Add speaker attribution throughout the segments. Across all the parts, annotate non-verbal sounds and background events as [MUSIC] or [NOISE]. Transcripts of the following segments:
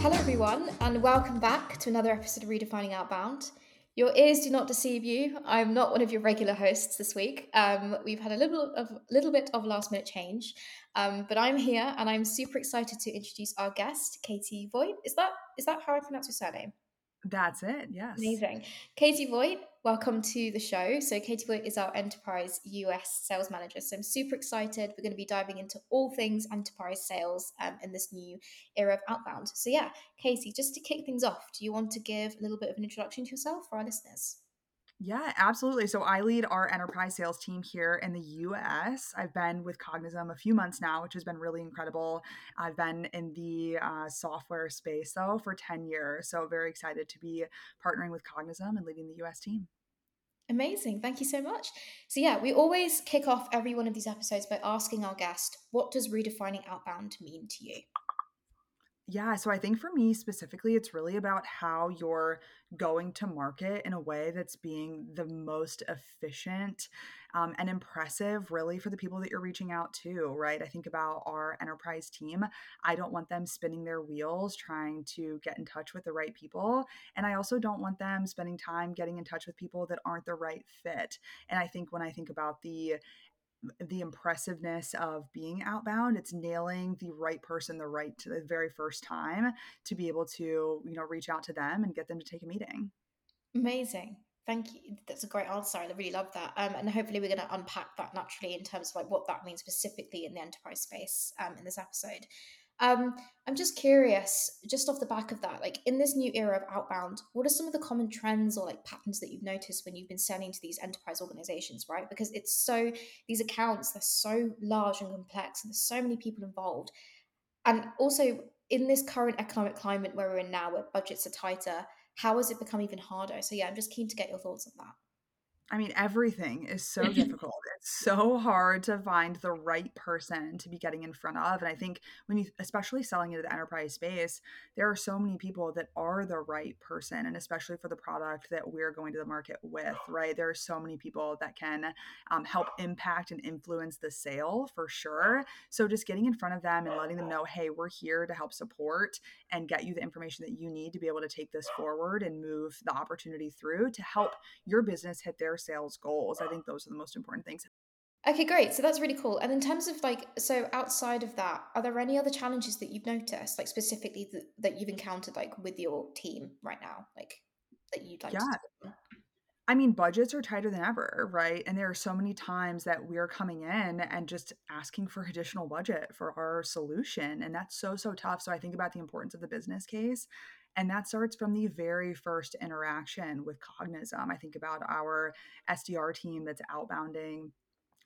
Speaker 1: Hello, everyone, and welcome back to another episode of Redefining Outbound. Your ears do not deceive you. I'm not one of your regular hosts this week. Um, we've had a little of little bit of last minute change, um, but I'm here and I'm super excited to introduce our guest, Kaitie Voigt. Is that is that how I pronounce your surname?
Speaker 2: That's it. Yes.
Speaker 1: Amazing. Kaitie Voigt, welcome to the show. So, Kaitie Voigt is our enterprise US sales manager. So, I'm super excited. We're going to be diving into all things enterprise sales um, in this new era of outbound. So, yeah, Kaitie, just to kick things off, do you want to give a little bit of an introduction to yourself for our listeners?
Speaker 2: Yeah, absolutely. So I lead our enterprise sales team here in the US. I've been with Cognism a few months now, which has been really incredible. I've been in the uh, software space though for 10 years. So very excited to be partnering with Cognism and leading the US team.
Speaker 1: Amazing. Thank you so much. So, yeah, we always kick off every one of these episodes by asking our guest, what does redefining outbound mean to you?
Speaker 2: Yeah, so I think for me specifically, it's really about how you're going to market in a way that's being the most efficient um, and impressive, really, for the people that you're reaching out to, right? I think about our enterprise team. I don't want them spinning their wheels trying to get in touch with the right people. And I also don't want them spending time getting in touch with people that aren't the right fit. And I think when I think about the the impressiveness of being outbound it's nailing the right person the right to the very first time to be able to you know reach out to them and get them to take a meeting.
Speaker 1: Amazing. Thank you. That's a great answer. I really love that. Um, and hopefully we're going to unpack that naturally in terms of like what that means specifically in the enterprise space um, in this episode um, I'm just curious, just off the back of that, like in this new era of outbound, what are some of the common trends or like patterns that you've noticed when you've been selling to these enterprise organizations, right? Because it's so, these accounts, they're so large and complex and there's so many people involved. And also in this current economic climate where we're in now, where budgets are tighter, how has it become even harder? So yeah, I'm just keen to get your thoughts on that.
Speaker 2: I mean, everything is so [LAUGHS] difficult. It's so hard to find the right person to be getting in front of. And I think when you, especially selling into the enterprise space, there are so many people that are the right person. And especially for the product that we're going to the market with, right? There are so many people that can um, help impact and influence the sale for sure. So just getting in front of them and letting them know, hey, we're here to help support and get you the information that you need to be able to take this forward and move the opportunity through to help your business hit their sales goals. I think those are the most important things.
Speaker 1: Okay, great. So that's really cool. And in terms of like, so outside of that, are there any other challenges that you've noticed, like specifically that, that you've encountered, like with your team right now, like that you'd like yeah. to?
Speaker 2: I mean, budgets are tighter than ever, right? And there are so many times that we're coming in and just asking for additional budget for our solution. And that's so, so tough. So I think about the importance of the business case. And that starts from the very first interaction with Cognism. I think about our SDR team that's outbounding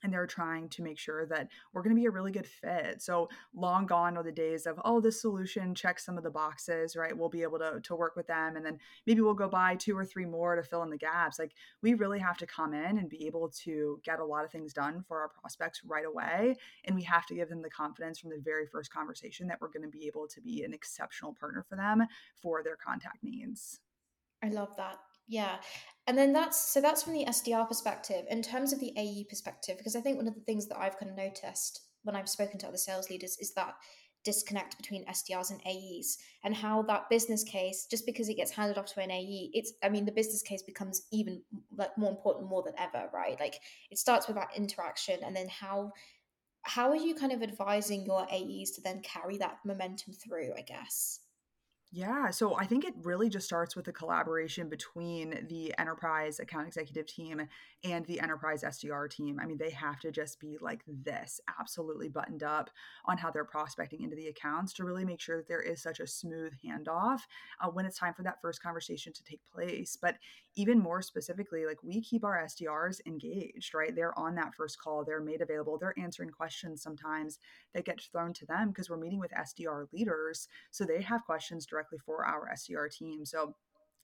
Speaker 2: and they're trying to make sure that we're going to be a really good fit. So long gone are the days of, oh, this solution checks some of the boxes, right? We'll be able to, to work with them and then maybe we'll go buy two or three more to fill in the gaps. Like we really have to come in and be able to get a lot of things done for our prospects right away. And we have to give them the confidence from the very first conversation that we're going to be able to be an exceptional partner for them for their contact needs.
Speaker 1: I love that. Yeah. And then that's so that's from the SDR perspective. In terms of the AE perspective, because I think one of the things that I've kind of noticed when I've spoken to other sales leaders is that disconnect between SDRs and AEs and how that business case, just because it gets handed off to an AE, it's I mean the business case becomes even like more important more than ever, right? Like it starts with that interaction and then how how are you kind of advising your AEs to then carry that momentum through, I guess?
Speaker 2: Yeah, so I think it really just starts with the collaboration between the enterprise account executive team and the enterprise SDR team. I mean, they have to just be like this, absolutely buttoned up on how they're prospecting into the accounts to really make sure that there is such a smooth handoff uh, when it's time for that first conversation to take place. But even more specifically, like we keep our SDRs engaged, right? They're on that first call, they're made available, they're answering questions sometimes that get thrown to them because we're meeting with SDR leaders. So they have questions directly for our SDR team. So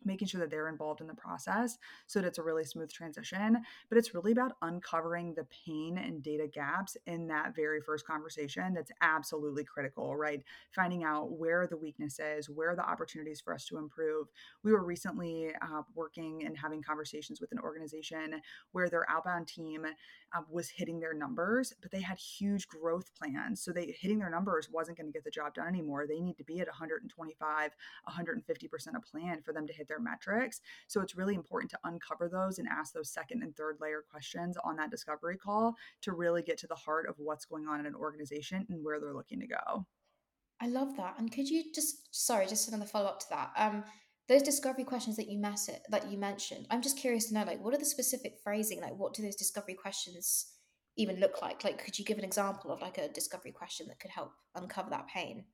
Speaker 2: making sure that they're involved in the process so that it's a really smooth transition. But it's really about uncovering the pain and data gaps in that very first conversation that's absolutely critical, right? Finding out where the weakness is, where the opportunities for us to improve. We were recently uh, working and having conversations with an organization where their outbound team uh, was hitting their numbers, but they had huge growth plans. So they hitting their numbers wasn't going to get the job done anymore. They need to be at 125, 150% of plan for them to hit their metrics. So it's really important to uncover those and ask those second and third layer questions on that discovery call to really get to the heart of what's going on in an organization and where they're looking to go.
Speaker 1: I love that. And could you just sorry, just another follow up to that. Um, those discovery questions that you mess it, that you mentioned, I'm just curious to know, like, what are the specific phrasing? Like, what do those discovery questions even look like? Like, could you give an example of like a discovery question that could help uncover that pain?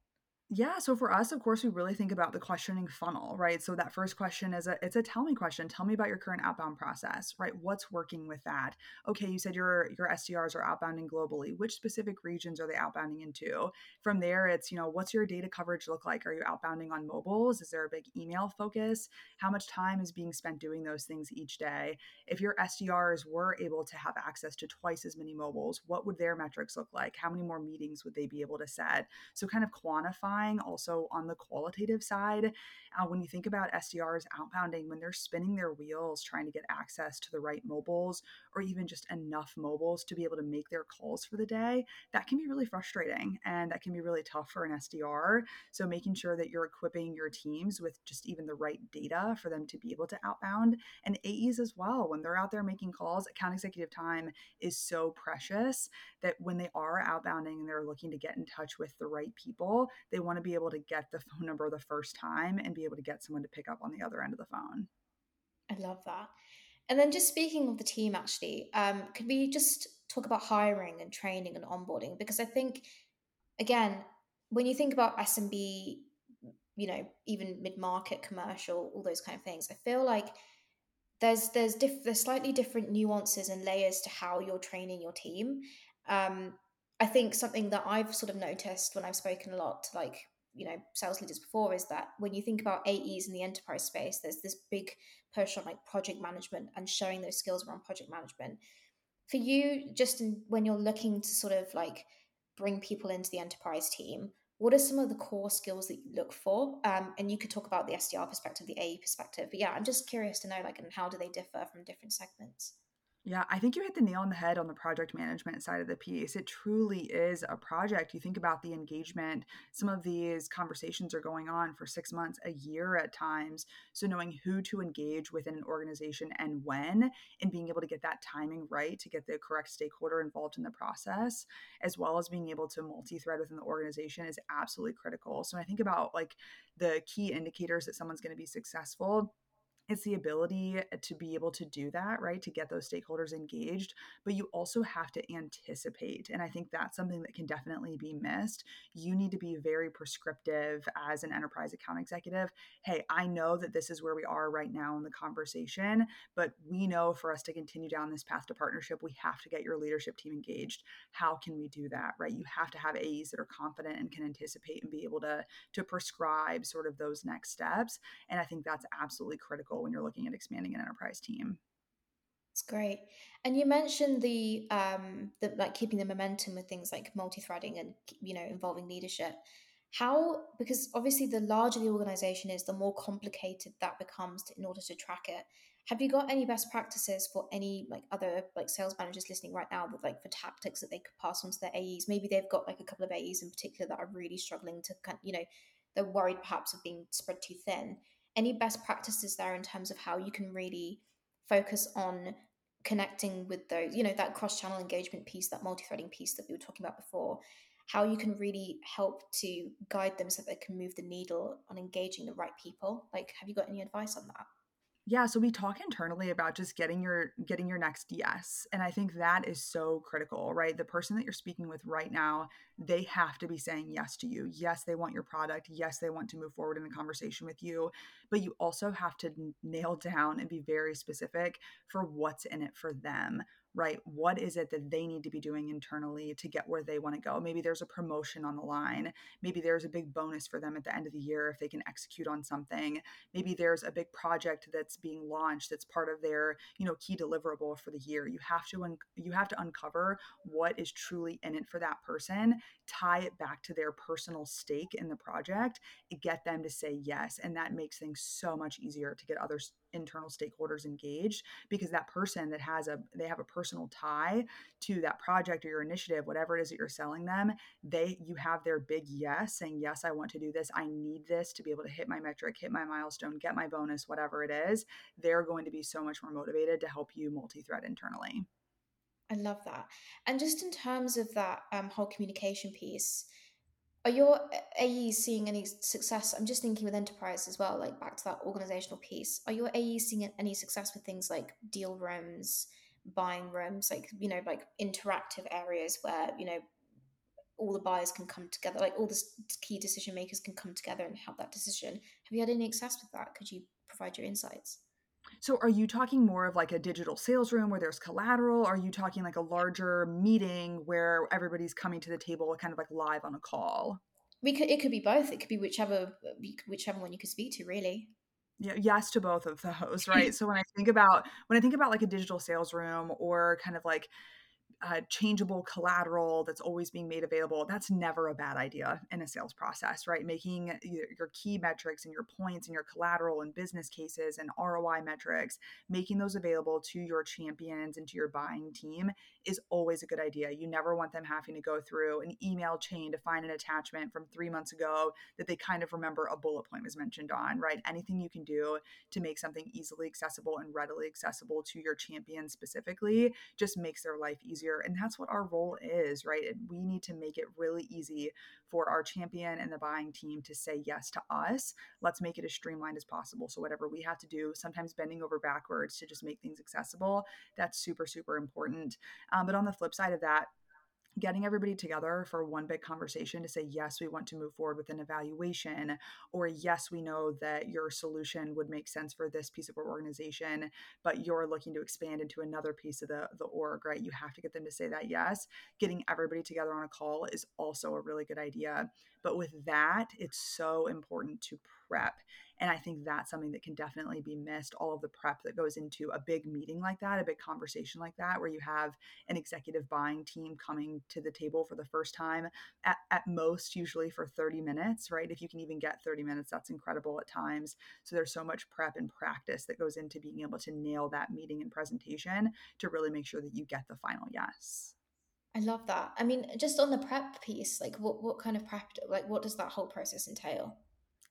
Speaker 2: Yeah, so for us, of course, we really think about the questioning funnel, right? So that first question is a it's a tell me question. Tell me about your current outbound process, right? What's working with that? Okay, you said your your SDRs are outbounding globally. Which specific regions are they outbounding into? From there, it's, you know, what's your data coverage look like? Are you outbounding on mobiles? Is there a big email focus? How much time is being spent doing those things each day? If your SDRs were able to have access to twice as many mobiles, what would their metrics look like? How many more meetings would they be able to set? So kind of quantify also on the qualitative side. Uh, when you think about SDRs outbounding, when they're spinning their wheels trying to get access to the right mobiles or even just enough mobiles to be able to make their calls for the day, that can be really frustrating and that can be really tough for an SDR. So making sure that you're equipping your teams with just even the right data for them to be able to outbound and AEs as well. When they're out there making calls, account executive time is so precious that when they are outbounding and they're looking to get in touch with the right people, they want to be able to get the phone number the first time and be able to get someone to pick up on the other end of the phone.
Speaker 1: I love that. And then just speaking of the team, actually, um, could we just talk about hiring and training and onboarding? Because I think, again, when you think about SMB, you know, even mid market, commercial, all those kind of things, I feel like there's there's diff- there's slightly different nuances and layers to how you're training your team. Um, I think something that I've sort of noticed when I've spoken a lot to like, you know, sales leaders before is that when you think about AEs in the enterprise space, there's this big push on like project management and showing those skills around project management. For you, just when you're looking to sort of like bring people into the enterprise team, what are some of the core skills that you look for? Um, and you could talk about the SDR perspective, the AE perspective. But yeah, I'm just curious to know like, and how do they differ from different segments?
Speaker 2: Yeah, I think you hit the nail on the head on the project management side of the piece. It truly is a project. You think about the engagement, some of these conversations are going on for six months, a year at times. So, knowing who to engage within an organization and when, and being able to get that timing right to get the correct stakeholder involved in the process, as well as being able to multi thread within the organization is absolutely critical. So, I think about like the key indicators that someone's going to be successful it's the ability uh, to be able to do that, right? To get those stakeholders engaged, but you also have to anticipate. And I think that's something that can definitely be missed. You need to be very prescriptive as an enterprise account executive. Hey, I know that this is where we are right now in the conversation, but we know for us to continue down this path to partnership, we have to get your leadership team engaged. How can we do that, right? You have to have AEs that are confident and can anticipate and be able to, to prescribe sort of those next steps. And I think that's absolutely critical critical when you're looking at expanding an enterprise team.
Speaker 1: It's great. And you mentioned the um the like keeping the momentum with things like multi-threading and you know involving leadership. How because obviously the larger the organization is, the more complicated that becomes to, in order to track it. Have you got any best practices for any like other like sales managers listening right now that like for tactics that they could pass on to their AEs? Maybe they've got like a couple of AEs in particular that are really struggling to kind you know they're worried perhaps of being spread too thin any best practices there in terms of how you can really focus on connecting with those, you know, that cross channel engagement piece, that multi threading piece that we were talking about before, how you can really help to guide them so that they can move the needle on engaging the right people? Like, have you got any advice on that?
Speaker 2: Yeah, so we talk internally about just getting your getting your next yes. And I think that is so critical, right? The person that you're speaking with right now, they have to be saying yes to you. Yes, they want your product. Yes, they want to move forward in a conversation with you, but you also have to nail down and be very specific for what's in it for them right? What is it that they need to be doing internally to get where they want to go? Maybe there's a promotion on the line. Maybe there's a big bonus for them at the end of the year if they can execute on something. Maybe there's a big project that's being launched that's part of their, you know, key deliverable for the year. You have to un- you have to uncover what is truly in it for that person, tie it back to their personal stake in the project, get them to say yes, and that makes things so much easier to get other internal stakeholders engaged because that person that has a they have a personal tie to that project or your initiative whatever it is that you're selling them they you have their big yes saying yes i want to do this. I need this to be able to hit my metric hit my milestone get my bonus whatever it is. They're going to be so much more motivated to help you multi-thread internally.
Speaker 1: I love that. And just in terms of that um, whole communication piece are your AEs seeing any success? I'm just thinking with enterprise as well, like back to that organizational piece. Are your AEs seeing any success with things like deal rooms, buying rooms, like, you know, like interactive areas where, you know, all the buyers can come together, like all the key decision makers can come together and help that decision. Have you had any success with that? Could you provide your insights?
Speaker 2: So are you talking more of like a digital sales room where there's collateral? Are you talking like a larger meeting where everybody's coming to the table kind of like live on a call?
Speaker 1: We could it could be both. It could be whichever uh, whichever one you could speak to really.
Speaker 2: Yeah, yes to both of those, [LAUGHS] right? so when I think about when I think about like a digital sales room or kind of like uh, changeable collateral that's always being made available, that's never a bad idea in a sales process, right? Making your, key metrics and your points and your collateral and business cases and ROI metrics, making those available to your champions and to your buying team is always a good idea. You never want them having to go through an email chain to find an attachment from three months ago that they kind of remember a bullet point was mentioned on, right? Anything you can do to make something easily accessible and readily accessible to your champion specifically just makes their life easier easier. And that's what our role is, right? We need to make it really easy for our champion and the buying team to say yes to us. Let's make it as streamlined as possible. So, whatever we have to do, sometimes bending over backwards to just make things accessible, that's super, super important. Um, but on the flip side of that, getting everybody together for one big conversation to say yes we want to move forward with an evaluation or yes we know that your solution would make sense for this piece of our organization but you're looking to expand into another piece of the the org right? You have to get them to say that yes. Getting everybody together on a call is also a really good idea. But with that it's so important to and I think that's something that can definitely be missed all of the prep that goes into a big meeting like that, a big conversation like that, where you have an executive buying team coming to the table for the first time at, at most, usually for 30 minutes, right? If you can even get 30 minutes, that's incredible at times. So there's so much prep and practice that goes into being able to nail that meeting and presentation to really make sure that you get the final yes.
Speaker 1: I love that. I mean, just on the prep piece, like what what kind of prep like what does that whole process entail?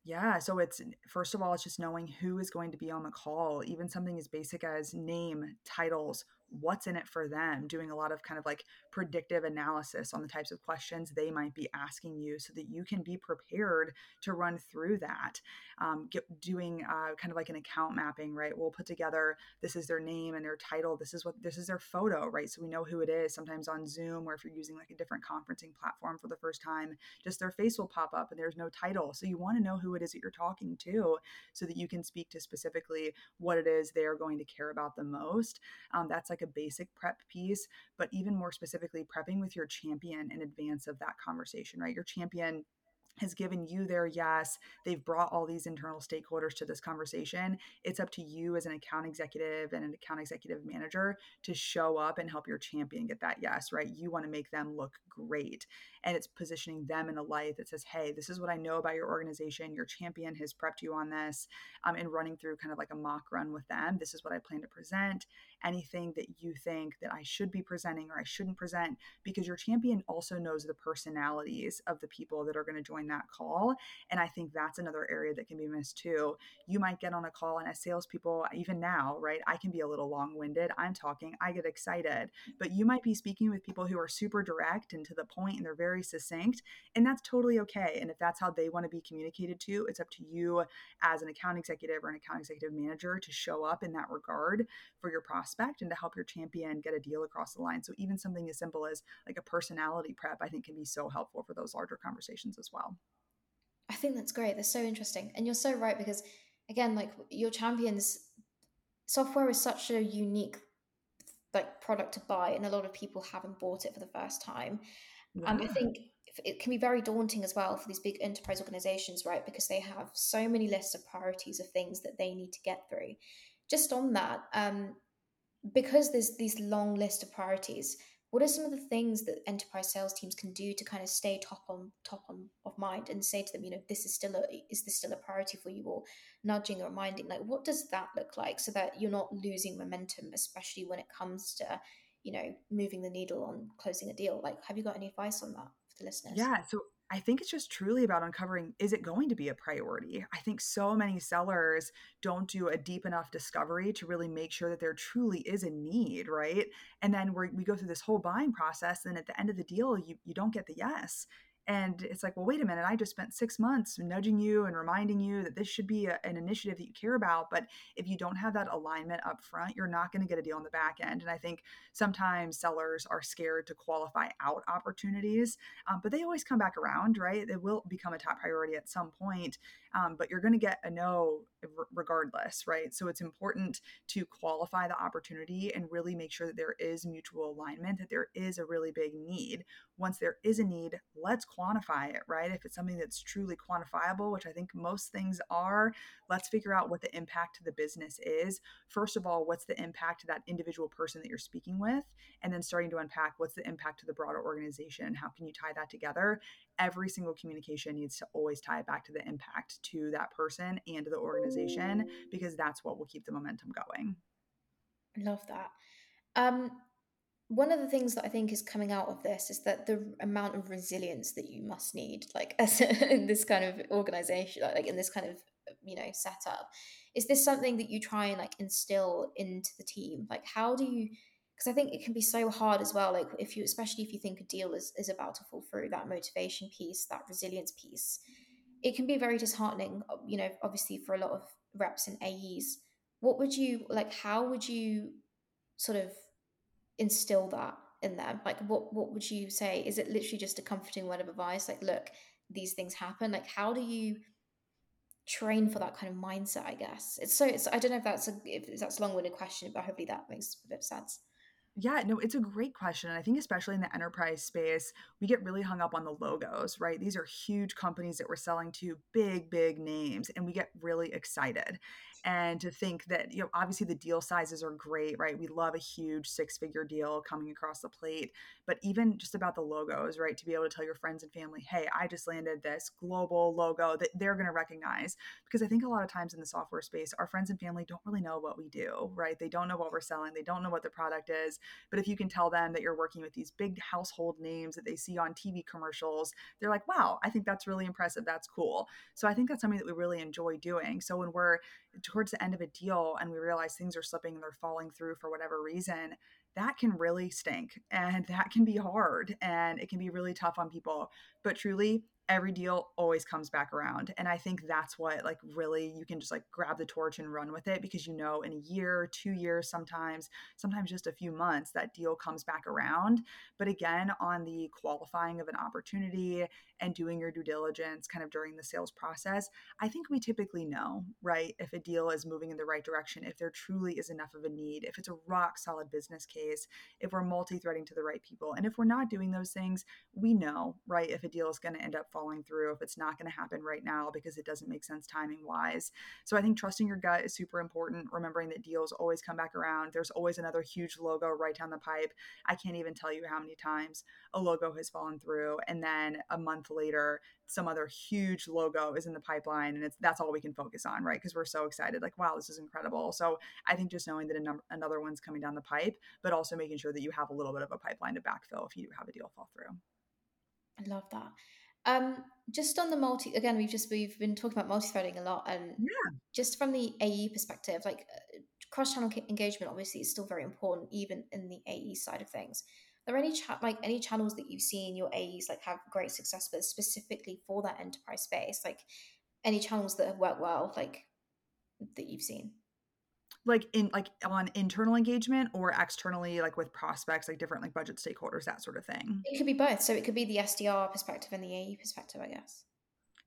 Speaker 2: Yeah, so it's first of all, it's just knowing who is going to be on the call, even something as basic as name, titles, what's in it for them, doing a lot of kind of like predictive analysis on the types of questions they might be asking you so that you can be prepared to run through that. Um, get, doing uh, kind of like an account mapping, right? We'll put together this is their name and their title, this is what this is their photo, right? So we know who it is. Sometimes on Zoom, or if you're using like a different conferencing platform for the first time, just their face will pop up and there's no title. So you want to know who it is that you're talking to so that you can speak to specifically what it is they're going to care about the most. Um, that's like a basic prep piece, but even more specifically, prepping with your champion in advance of that conversation, right? Your champion has given you their yes. They've brought all these internal stakeholders to this conversation. It's up to you as an account executive and an account executive manager to show up and help your champion get that yes, right? You want to make them look great. And it's positioning them in a light that says, hey, this is what I know about your organization. Your champion has prepped you on this um, and running through kind of like a mock run with them. This is what I plan to present. Anything that you think that I should be presenting or I shouldn't present, because your champion also knows the personalities of the people that are going to join that call. And I think that's another area that can be missed too. You might get on a call, and as salespeople, even now, right, I can be a little long winded. I'm talking, I get excited, but you might be speaking with people who are super direct and to the point and they're very succinct. And that's totally okay. And if that's how they want to be communicated to, it's up to you as an account executive or an account executive manager to show up in that regard for your prospect and to help your champion get a deal across the line. So even something as simple as like a personality prep, I think can be so helpful for those larger conversations as well.
Speaker 1: I think that's great. That's so interesting. And you're so right because again, like your champions software is such a unique like product to buy and a lot of people haven't bought it for the first time
Speaker 2: Yeah.
Speaker 1: um, i think it can be very daunting as well for these big enterprise organizations right because they have so many lists of priorities of things that they need to get through just on that um, because there's these long list of priorities what are some of the things that enterprise sales teams can do to kind of stay top on top on of mind and say to them you know this is still a is this still a priority for you or nudging or reminding like what does that look like so that you're not losing momentum especially when it comes to you know moving the needle on closing a deal like have you got any advice on that for the listeners
Speaker 2: Yeah. So I think it's just truly about uncovering is it going to be a priority? I think so many sellers don't do a deep enough discovery to really make sure that there truly is a need, right? And then we go through this whole buying process, and at the end of the deal, you, you don't get the yes. And it's like, well, wait a minute, I just spent six months nudging you and reminding you that this should be a, an initiative that you care about. But if you don't have that alignment up front, you're not going to get a deal on the back end. And I think sometimes sellers are scared to qualify out opportunities, um, but they always come back around, right? They will become a top priority at some point, um, but you're going to get a no regardless, right? So it's important to qualify the opportunity and really make sure that there is mutual alignment, that there is a really big need. Once there is a need, let's quantify it, right? If it's something that's truly quantifiable, which I think most things are, let's figure out what the impact to the business is. First of all, what's the impact to that individual person that you're speaking with? And then starting to unpack what's the impact to the broader organization? How can you tie that together? Every single communication needs to always tie it back to the impact to that person and to the organization because that's what will keep the momentum going.
Speaker 1: love that um one of the things that I think is coming out of this is that the amount of resilience that you must need, like [LAUGHS] as in this kind of organization, like in this kind of you know setup, is this something that you try and like instill into the team? Like, how do you? Because I think it can be so hard as well. Like, if you, especially if you think a deal is is about to fall through, that motivation piece, that resilience piece, it can be very disheartening. Uh, you know, obviously for a lot of reps and AEs, what would you like? How would you sort of instill that in them? Like, what what would you say? Is it literally just a comforting word of advice? Like, look, these things happen. Like, how do you train for that kind of mindset? I guess it's so. It's I don't know if that's a if that's a long winded question, but hopefully that makes a bit of sense.
Speaker 2: Yeah, no, it's a great question. And I think, especially in the enterprise space, we get really hung up on the logos, right? These are huge companies that we're selling to, big, big names, and we get really excited. And to think that, you know, obviously the deal sizes are great, right? We love a huge six figure deal coming across the plate. But even just about the logos, right? To be able to tell your friends and family, hey, I just landed this global logo that they're going to recognize. Because I think a lot of times in the software space, our friends and family don't really know what we do, right? They don't know what we're selling, they don't know what the product is but if you can tell them that you're working with these big household names that they see on TV commercials, they're like, wow, I think that's really impressive. That's cool. So I think that's something that we really enjoy doing. So when we're towards the end of a deal and we realize things are slipping and they're falling through for whatever reason, that can really stink and [LAUGHS] that can be hard and it can be really tough on people. But truly, every deal always comes back around and i think that's what like really you can just like grab the torch and run with it because you know in a year two years sometimes sometimes just a few months that deal comes back around. But again on the qualifying of an opportunity and doing your due diligence kind of during the sales process i think we typically know right if a deal is moving in the right direction if there truly is enough of a need if it's a rock solid business case if we're multi-threading to the right people. And if we're not doing those things we know right if a deal is going to end up falling through if it's not going to happen right now because it doesn't make sense timing wise. So I think trusting your gut is super important. Remembering that deals always come back around. There's always another huge logo right down the pipe. I can't even tell you how many times a logo has fallen through and then a month later some other huge logo is in the pipeline and it's that's all we can focus on right because we're so excited like wow this is incredible so i think just knowing that num- another one's coming down the pipe but also making sure that you have a little bit of a pipeline to backfill if you have a deal fall through
Speaker 1: i love that um, just on the multi again, we've just we've been talking about multi-threading a lot, and
Speaker 2: yeah.
Speaker 1: just from the AE perspective, like uh, cross-channel engagement, obviously is still very important, even in the AE side of things. Are there any chat like any channels that you've seen your AEs like have great success with specifically for that enterprise space? Like any channels that have worked well, like that you've seen?
Speaker 2: Like in like on internal engagement or externally like with prospects like different like budget stakeholders that sort of thing?
Speaker 1: It could be both. So it could be the sdr perspective and the ae perspective i guess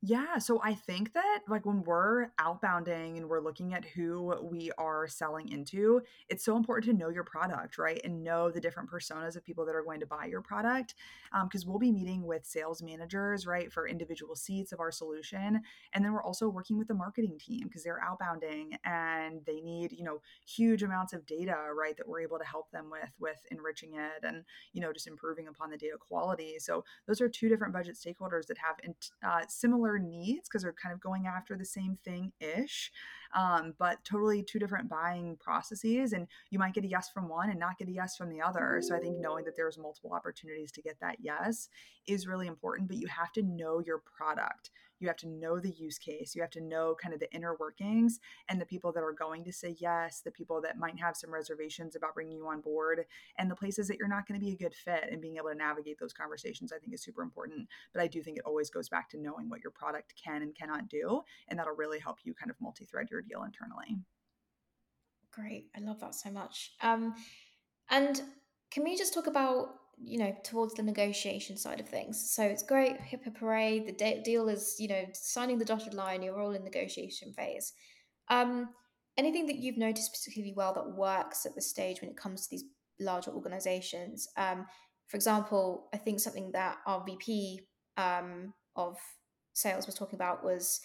Speaker 2: Yeah, so I think that like when we're outbounding and we're looking at who we are selling into, it's so important to know your product, right? And know the different personas of people that are going to buy your product. Because um, we'll be meeting with sales managers, right, for individual seats of our solution. And then we're also working with the marketing team because they're outbounding and they need, you know, huge amounts of data, right, that we're able to help them with, with enriching it and, you know, just improving upon the data quality. So those are two different budget stakeholders that have uh, similar similar needs because they're kind of going after the same thing ish, um, but totally two different buying processes. And you might get a yes from one and not get a yes from the other. So I think knowing that there's multiple opportunities to get that yes is really important, but you have to know your product you have to know the use case you have to know kind of the inner workings and the people that are going to say yes the people that might have some reservations about bringing you on board and the places that you're not going to be a good fit and being able to navigate those conversations i think is super important but i do think it always goes back to knowing what your product can and cannot do and that'll really help you kind of multi-thread your deal internally.
Speaker 1: Great. I love that so much. Um, and can we just talk about you know towards the negotiation side of things? So it's great hip hip hooray the de- deal is you know signing the dotted line you're all in negotiation phase. Um, anything that you've noticed particularly well that works at this stage when it comes to these larger organizations? Um, for example i think something that our vp um, of sales was talking about was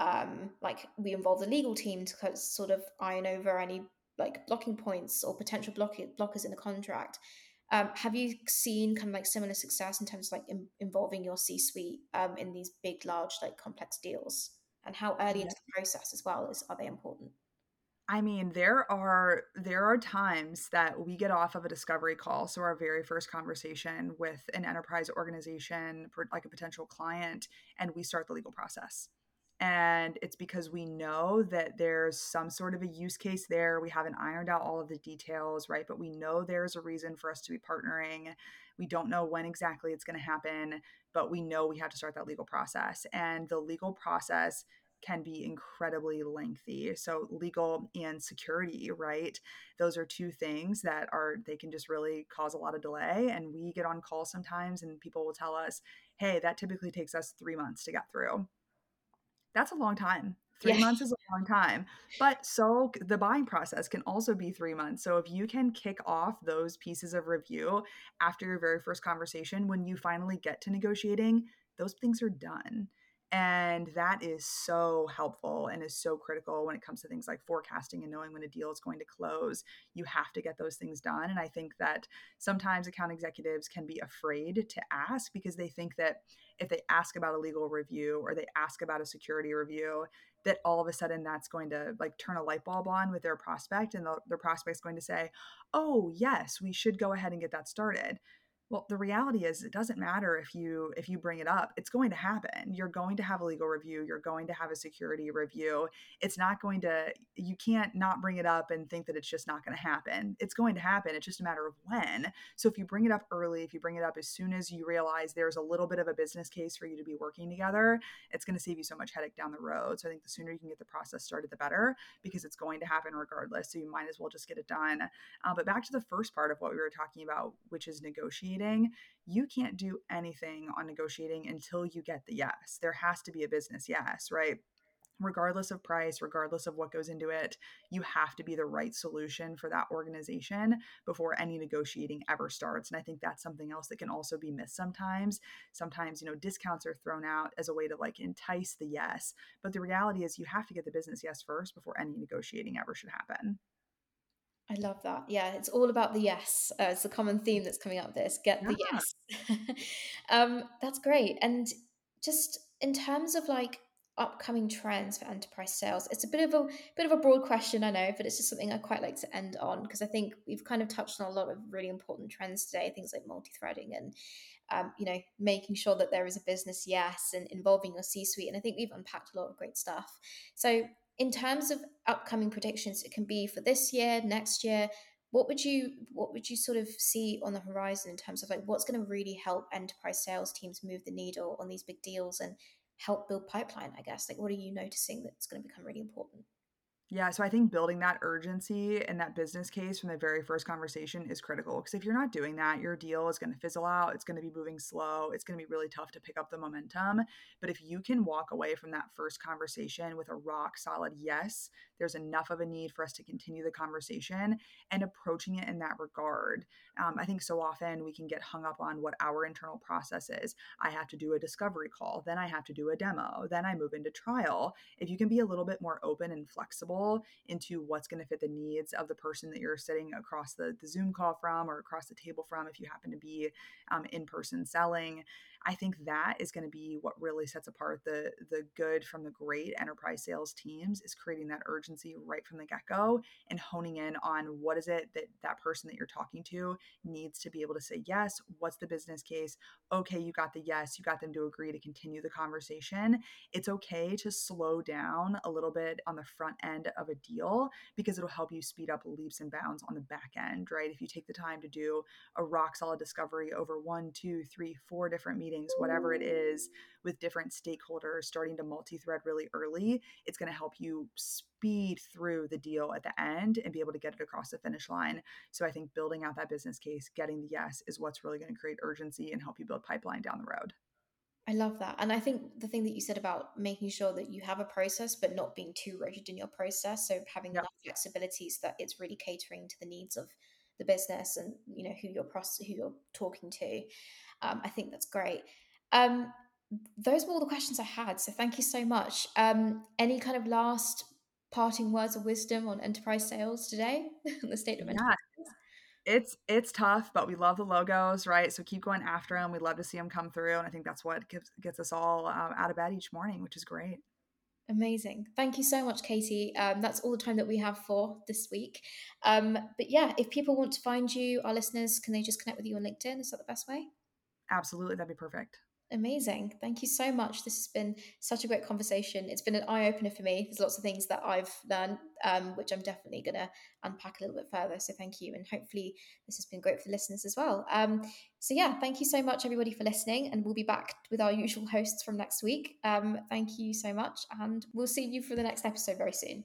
Speaker 1: um, like we involve the legal team to sort of iron over any like blocking points or potential block- blockers in the contract um, have you seen kind of like similar success in terms of like in, involving your C-suite um, in these big, large, like complex deals? And how early yeah. into the process as well is are they important?
Speaker 2: I mean, there are there are times that we get off of a discovery call, so our very first conversation with an enterprise organization, for like a potential client, and we start the legal process and it's because we know that there's some sort of a use case there. We haven't ironed out all of the details, right? But we know there's a reason for us to be partnering. We don't know when exactly it's going to happen, but we know we have to start that legal process. And the legal process can be incredibly lengthy. So legal and security, right? Those are two things that are they can just really cause a lot of delay and we get on call sometimes and people will tell us, "Hey, that typically takes us 3 months to get through." That's a long time. Three yeah. months is a long time. But so the buying process can also be three months. So if you can kick off those pieces of review after your very first conversation, when you finally get to negotiating, those things are done. And that is so helpful and is so critical when it comes to things like forecasting and knowing when a deal is going to close. You have to get those things done. And I think that sometimes account executives can be afraid to ask because they think that if they ask about a legal review or they ask about a security review, that all of a sudden that's going to like turn a light bulb on with their prospect and the, their prospect's going to say, oh, yes, we should go ahead and get that started well the reality is it doesn't matter if you if you bring it up it's going to happen. You're going to have a legal review you're going to have a security review. It's not going to you can't not bring it up and think that it's just not going to happen. It's going to happen it's just a matter of when. So if you bring it up early if you bring it up as soon as you realize there's a little bit of a business case for you to be working together it's going to save you so much headache down the road. So i think the sooner you can get the process started the better because it's going to happen regardless so you might as well just get it done. Uh, but back to the first part of what we were talking about which is negotiating you can't do anything on negotiating until you get the yes. There has to be a business yes, right? regardless of price, regardless of what goes into it, you have to be the right solution for that organization before any negotiating ever starts. And I think that's something else that can also be missed sometimes. Sometimes, you know, discounts are thrown out as a way to like entice the yes. But the reality is you have to get the business yes first before any negotiating ever should happen.
Speaker 1: I love that. Yeah, it's all about the yes. Uh, it's the common theme that's coming up this. Get the yes. [LAUGHS] um, that's great. And just in terms of like upcoming trends for enterprise sales, it's a bit of a bit of a broad question, I know, but it's just something I quite like to end on because I think we've kind of touched on a lot of really important trends today, things like multi-threading and um, you know, making sure that there is a business yes and involving your C-suite. And I think we've unpacked a lot of great stuff. So in terms of upcoming predictions, it can be for this year, next year. What would you what would you sort of see on the horizon in terms of like what's going to really help enterprise sales teams move the needle on these big deals and help build pipeline? I guess like what are you noticing that's going to become really important?
Speaker 2: Yeah, so I think building that urgency and that business case from the very first conversation is critical because if you're not doing that, your deal is gonna fizzle out, it's gonna be moving slow, it's gonna be really tough to pick up the momentum, but if you can walk away from that first conversation with a rock solid, "Yes, there's enough of a need for us to continue the conversation," and approaching it in that regard. Um, I think so often we can get hung up on what our internal process is. I have to do a discovery call, then I have to do a demo, then I move into trial. If you can be a little bit more open and flexible into what's gonna fit the needs of the person that you're sitting across the the Zoom call from or across the table from if you happen to be, um, in-person selling, I think that is gonna be what really sets apart the the good from the great enterprise sales teams, is creating that urgency right from the get-go and honing in on what is it that that person that you're talking to needs to be able to say, "Yes, what's the business case?" Okay, you got the yes, you got them to agree to continue the conversation. It's okay to slow down a little bit on the front end of a deal because it'll help you speed up leaps and bounds on the back end, right? If you take the time to do a rock solid discovery over 1, 2, 3, 4 different meetings, whatever it is, with different stakeholders starting to multi-thread really early, it's gonna help you speed through the deal at the end and be able to get it across the finish line. So I think building out that business case, getting the yes, is what's really gonna create urgency and help you build pipeline down the road.
Speaker 1: I love that, and I think the thing that you said about making sure that you have a process, but not being too rigid in your process, so having
Speaker 2: Yep.
Speaker 1: enough flexibility so that it's really catering to the needs of the business and, you know, who you're pros who you're talking to. Um, I think that's great. Um, those were all the questions I had, so thank you so much. Um, any kind of last parting words of wisdom on enterprise sales today? [LAUGHS] The state of
Speaker 2: Yeah.
Speaker 1: enterprise sales?
Speaker 2: It's it's tough, but we love the logos, right? So keep going after them. we'd love to see them come through, and I think that's what gives gets us all, um, out of bed each morning, which is great.
Speaker 1: Amazing. Thank you so much, Kaitie. Um, that's all the time that we have for this week. Um, but yeah, if people want to find you, our listeners, can they just connect with you on LinkedIn? Is that the best way?
Speaker 2: Absolutely, that'd be perfect.
Speaker 1: Amazing. Thank you so much. This has been such a great conversation. It's been an eye opener for me. There's lots of things that I've learned, um, which I'm definitely gonna unpack a little bit further, so thank you, and hopefully this has been great for the listeners as well. Um, so yeah, thank you so much, everybody, for listening, and we'll be back with our usual hosts from next week. Um, thank you so much, and we'll see you for the next episode very soon.